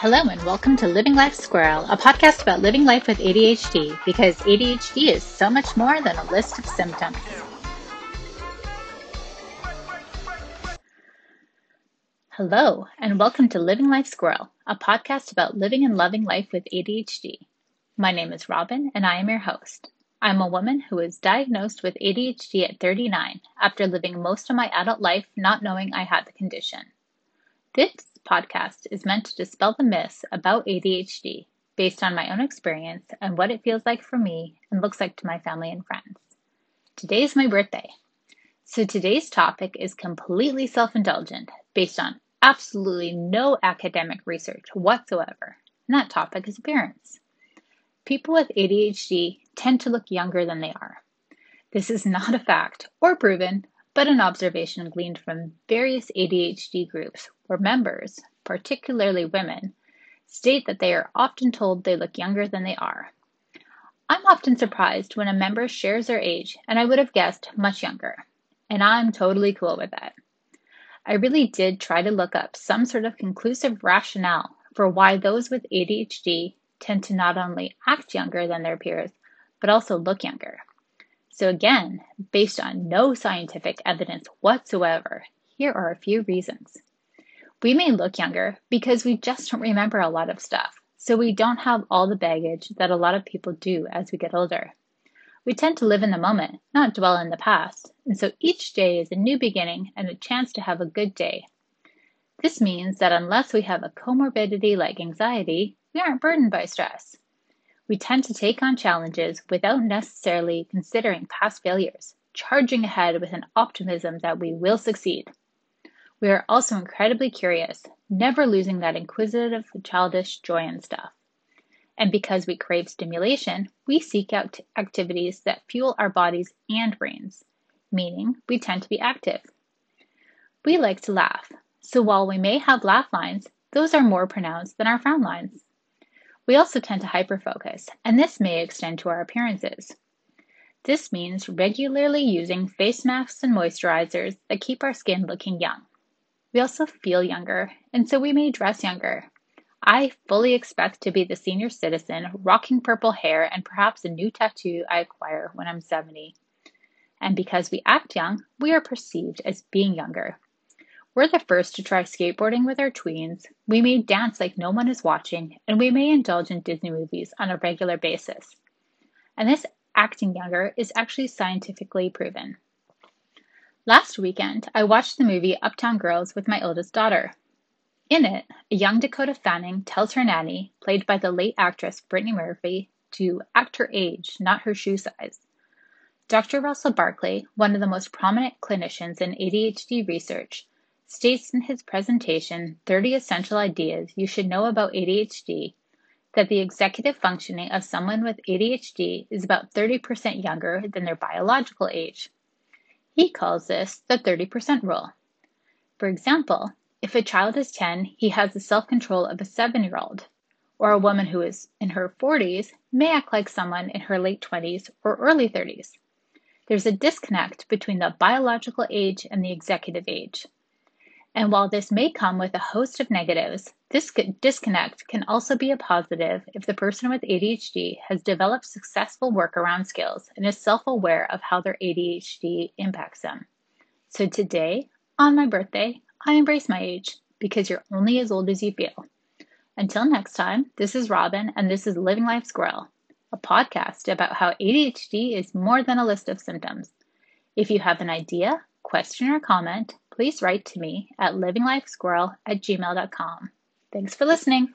Hello, and welcome to Living Life Squirrel, a podcast about living life with ADHD because ADHD is so much more than a list of symptoms. Hello, and welcome to Living Life Squirrel, a podcast about living and loving life with ADHD. My name is Robin, and I am your host. I'm a woman who was diagnosed with ADHD at 39 after living most of my adult life not knowing I had the condition. This podcast is meant to dispel the myths about ADHD based on my own experience and what it feels like for me and looks like to my family and friends. Today is my birthday. So today's topic is completely self indulgent based on absolutely no academic research whatsoever. And that topic is appearance. People with ADHD tend to look younger than they are. This is not a fact or proven, but an observation gleaned from various ADHD groups where members, particularly women, state that they are often told they look younger than they are. I'm often surprised when a member shares their age, and I would have guessed much younger, and I'm totally cool with that. I really did try to look up some sort of conclusive rationale for why those with ADHD tend to not only act younger than their peers, but also look younger. So, again, based on no scientific evidence whatsoever, here are a few reasons. We may look younger because we just don't remember a lot of stuff, so we don't have all the baggage that a lot of people do as we get older. We tend to live in the moment, not dwell in the past, and so each day is a new beginning and a chance to have a good day. This means that unless we have a comorbidity like anxiety, we aren't burdened by stress. We tend to take on challenges without necessarily considering past failures, charging ahead with an optimism that we will succeed. We are also incredibly curious, never losing that inquisitive, childish joy in stuff. And because we crave stimulation, we seek out activities that fuel our bodies and brains, meaning we tend to be active. We like to laugh, so while we may have laugh lines, those are more pronounced than our frown lines. We also tend to hyperfocus, and this may extend to our appearances. This means regularly using face masks and moisturizers that keep our skin looking young. We also feel younger, and so we may dress younger. I fully expect to be the senior citizen rocking purple hair and perhaps a new tattoo I acquire when I'm 70. And because we act young, we are perceived as being younger. We're the first to try skateboarding with our tweens. We may dance like no one is watching, and we may indulge in Disney movies on a regular basis. And this acting younger is actually scientifically proven. Last weekend, I watched the movie Uptown Girls with my oldest daughter. In it, a young Dakota Fanning tells her nanny, played by the late actress Brittany Murphy, to act her age, not her shoe size. Dr. Russell Barkley, one of the most prominent clinicians in ADHD research, states in his presentation 30 Essential Ideas You Should Know About ADHD that the executive functioning of someone with ADHD is about 30% younger than their biological age. He calls this the 30% rule. For example, if a child is 10, he has the self control of a 7 year old, or a woman who is in her 40s may act like someone in her late 20s or early 30s. There's a disconnect between the biological age and the executive age. And while this may come with a host of negatives, this disconnect can also be a positive if the person with ADHD has developed successful workaround skills and is self aware of how their ADHD impacts them. So today, on my birthday, I embrace my age because you're only as old as you feel. Until next time, this is Robin, and this is Living Life Squirrel, a podcast about how ADHD is more than a list of symptoms. If you have an idea, question, or comment, please write to me at livinglifesquirrel at gmail.com. Thanks for listening.